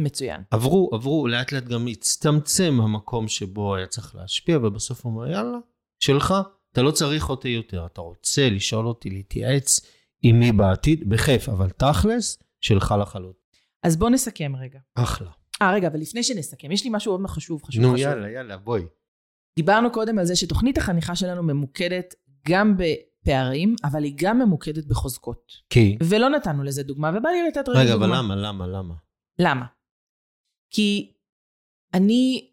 מצוין. עברו, עברו, לאט לאט גם הצטמצם המקום שבו היה צריך להשפיע, ובסוף הוא אומר, יאללה, שלך, אתה לא צריך אותי יותר. אתה רוצה לשאול אותי, להתייעץ עם מי בעתיד, בכיף, אבל תכלס, שלך לחלוטין. אז בואו נסכם רגע. אחלה. אה, רגע, אבל לפני שנסכם, יש לי משהו עוד חשוב, חשוב, נו, חשוב. יאללה, יאללה, בואי. דיברנו קודם על זה שתוכנית החניכה שלנו ממוקדת גם בפערים, אבל היא גם ממוקדת בחוזקות. כי... ולא נתנו לזה דוגמה, ובא לי לתת רגע רגע, דוגמה. אבל למה, למה, למה? למה? כי אני,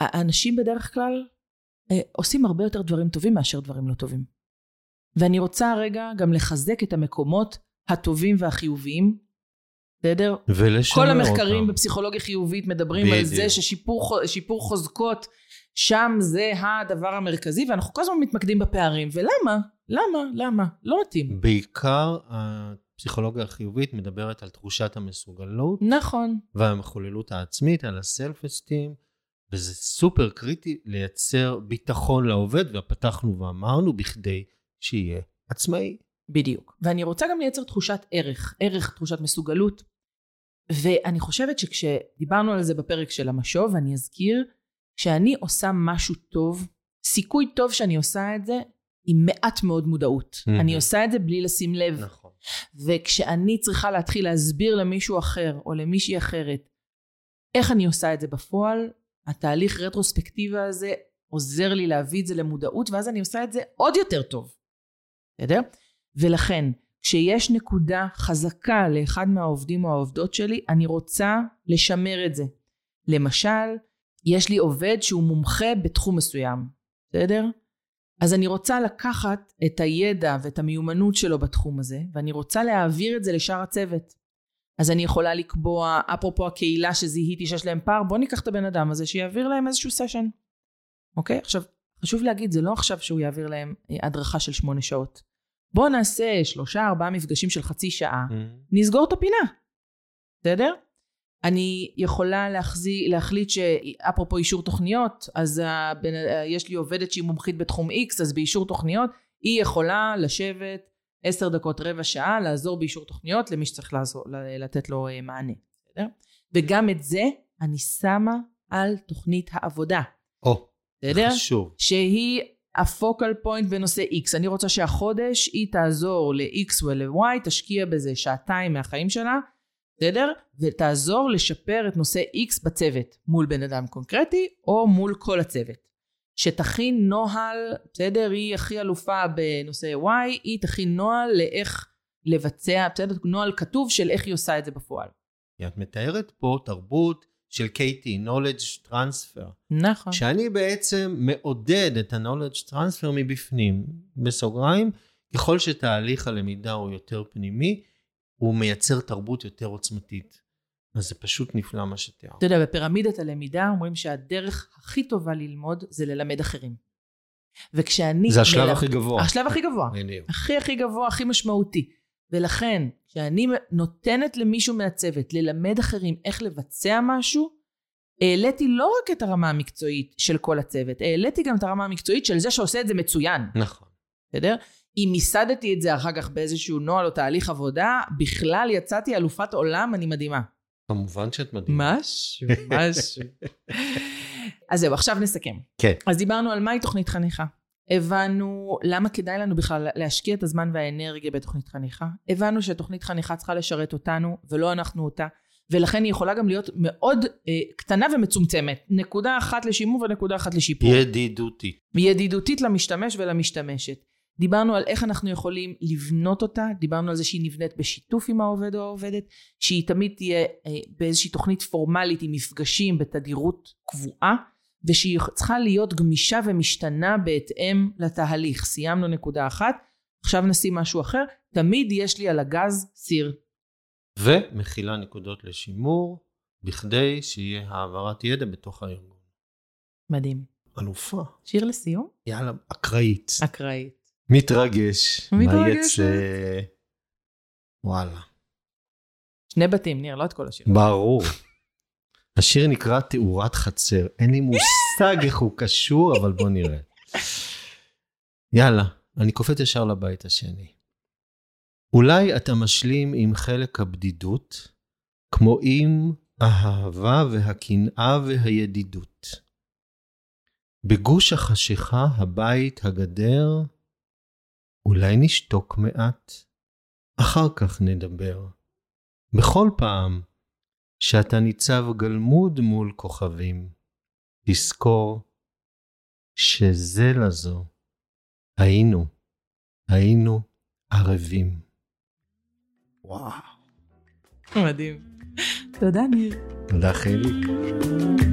האנשים בדרך כלל אה, עושים הרבה יותר דברים טובים מאשר דברים לא טובים. ואני רוצה רגע גם לחזק את המקומות הטובים והחיוביים, בסדר? ולשמר כל אותם. המחקרים בפסיכולוגיה חיובית מדברים על זה בדיוק. ששיפור חו- שיפור חוזקות, שם זה הדבר המרכזי, ואנחנו כל הזמן מתמקדים בפערים. ולמה? למה? למה? לא מתאים. בעיקר הפסיכולוגיה החיובית מדברת על תחושת המסוגלות נכון. והמחוללות העצמית, על הסלף אסטים, וזה סופר קריטי לייצר ביטחון לעובד, ופתחנו ואמרנו, בכדי שיהיה עצמאי. בדיוק. ואני רוצה גם לייצר תחושת ערך, ערך, תחושת מסוגלות. ואני חושבת שכשדיברנו על זה בפרק של המשוב, אני אזכיר, כשאני עושה משהו טוב, סיכוי טוב שאני עושה את זה עם מעט מאוד מודעות. Mhm. אני עושה את זה בלי לשים לב. נכון. וכשאני צריכה להתחיל להסביר למישהו אחר או למישהי אחרת איך אני עושה את זה בפועל, התהליך רטרוספקטיבה הזה עוזר לי להביא את זה למודעות, ואז אני עושה את זה עוד יותר טוב. בסדר? ולכן, כשיש נקודה חזקה לאחד מהעובדים או העובדות שלי, אני רוצה לשמר את זה. למשל, יש לי עובד שהוא מומחה בתחום מסוים, בסדר? אז אני רוצה לקחת את הידע ואת המיומנות שלו בתחום הזה, ואני רוצה להעביר את זה לשאר הצוות. אז אני יכולה לקבוע, אפרופו הקהילה שזיהיתי שיש להם פער, בוא ניקח את הבן אדם הזה שיעביר להם איזשהו סשן. אוקיי? עכשיו, חשוב להגיד, זה לא עכשיו שהוא יעביר להם אה, הדרכה של שמונה שעות. בוא נעשה שלושה ארבעה מפגשים של חצי שעה, נסגור את הפינה. בסדר? אני יכולה להחזי, להחליט שאפרופו אישור תוכניות, אז הבן, יש לי עובדת שהיא מומחית בתחום X, אז באישור תוכניות היא יכולה לשבת עשר דקות, רבע שעה, לעזור באישור תוכניות למי שצריך לעזור, לתת לו אה, מענה. בסדר? וגם את זה אני שמה על תוכנית העבודה. או, בסדר? חשוב. שהיא הפוקל פוינט בנושא X. אני רוצה שהחודש היא תעזור ל-X ול-Y, תשקיע בזה שעתיים מהחיים שלה, בסדר? ותעזור לשפר את נושא X בצוות, מול בן אדם קונקרטי או מול כל הצוות. שתכין נוהל, בסדר? היא הכי אלופה בנושא Y, היא תכין נוהל לאיך לבצע, בסדר? נוהל כתוב של איך היא עושה את זה בפועל. את מתארת פה תרבות של KT, knowledge transfer, נכון. שאני בעצם מעודד את ה-knowledge transfer מבפנים. בסוגריים, ככל שתהליך הלמידה הוא יותר פנימי, הוא מייצר תרבות יותר עוצמתית. אז זה פשוט נפלא מה שתיארת. אתה יודע, בפירמידת הלמידה אומרים שהדרך הכי טובה ללמוד זה ללמד אחרים. וכשאני... זה השלב מלמד- הכי גבוה. השלב הכי גבוה. בדיוק. הכי הכי גבוה, הכי משמעותי. ולכן, כשאני נותנת למישהו מהצוות ללמד אחרים איך לבצע משהו, העליתי לא רק את הרמה המקצועית של כל הצוות, העליתי גם את הרמה המקצועית של זה שעושה את זה מצוין, נכון. בסדר? אם מיסדתי את זה אחר כך באיזשהו נוהל או תהליך עבודה, בכלל יצאתי אלופת עולם, אני מדהימה. כמובן שאת מדהימה. משהו, משהו. אז זהו, עכשיו נסכם. כן. אז דיברנו על מהי תוכנית חניכה. הבנו למה כדאי לנו בכלל להשקיע את הזמן והאנרגיה בתוכנית חניכה. הבנו שתוכנית חניכה צריכה לשרת אותנו, ולא אנחנו אותה. ולכן היא יכולה גם להיות מאוד אה, קטנה ומצומצמת. נקודה אחת לשימור ונקודה אחת לשיפור. ידידותי. ידידותית למשתמש ולמשתמשת. דיברנו על איך אנחנו יכולים לבנות אותה, דיברנו על זה שהיא נבנית בשיתוף עם העובד או העובדת, שהיא תמיד תהיה אה, באיזושהי תוכנית פורמלית עם מפגשים בתדירות קבועה, ושהיא צריכה להיות גמישה ומשתנה בהתאם לתהליך. סיימנו נקודה אחת, עכשיו נשים משהו אחר, תמיד יש לי על הגז סיר. ומכילה נקודות לשימור, בכדי שיהיה העברת ידע בתוך הארגון. מדהים. אלופה. שיר לסיום? יאללה, אקראית. אקראית. מתרגש. מתרגשת. יצא? וואלה. שני בתים, ניר, לא את כל השיר. ברור. השיר נקרא תאורת חצר. אין לי מושג איך הוא קשור, אבל בוא נראה. יאללה, אני קופץ ישר לבית השני. אולי אתה משלים עם חלק הבדידות, כמו עם האהבה והקנאה והידידות. בגוש החשיכה, הבית, הגדר, אולי נשתוק מעט, אחר כך נדבר. בכל פעם שאתה ניצב גלמוד מול כוכבים. תזכור שזה לזו היינו, היינו ערבים. וואו. מדהים. תודה, ניר. תודה, חיליק.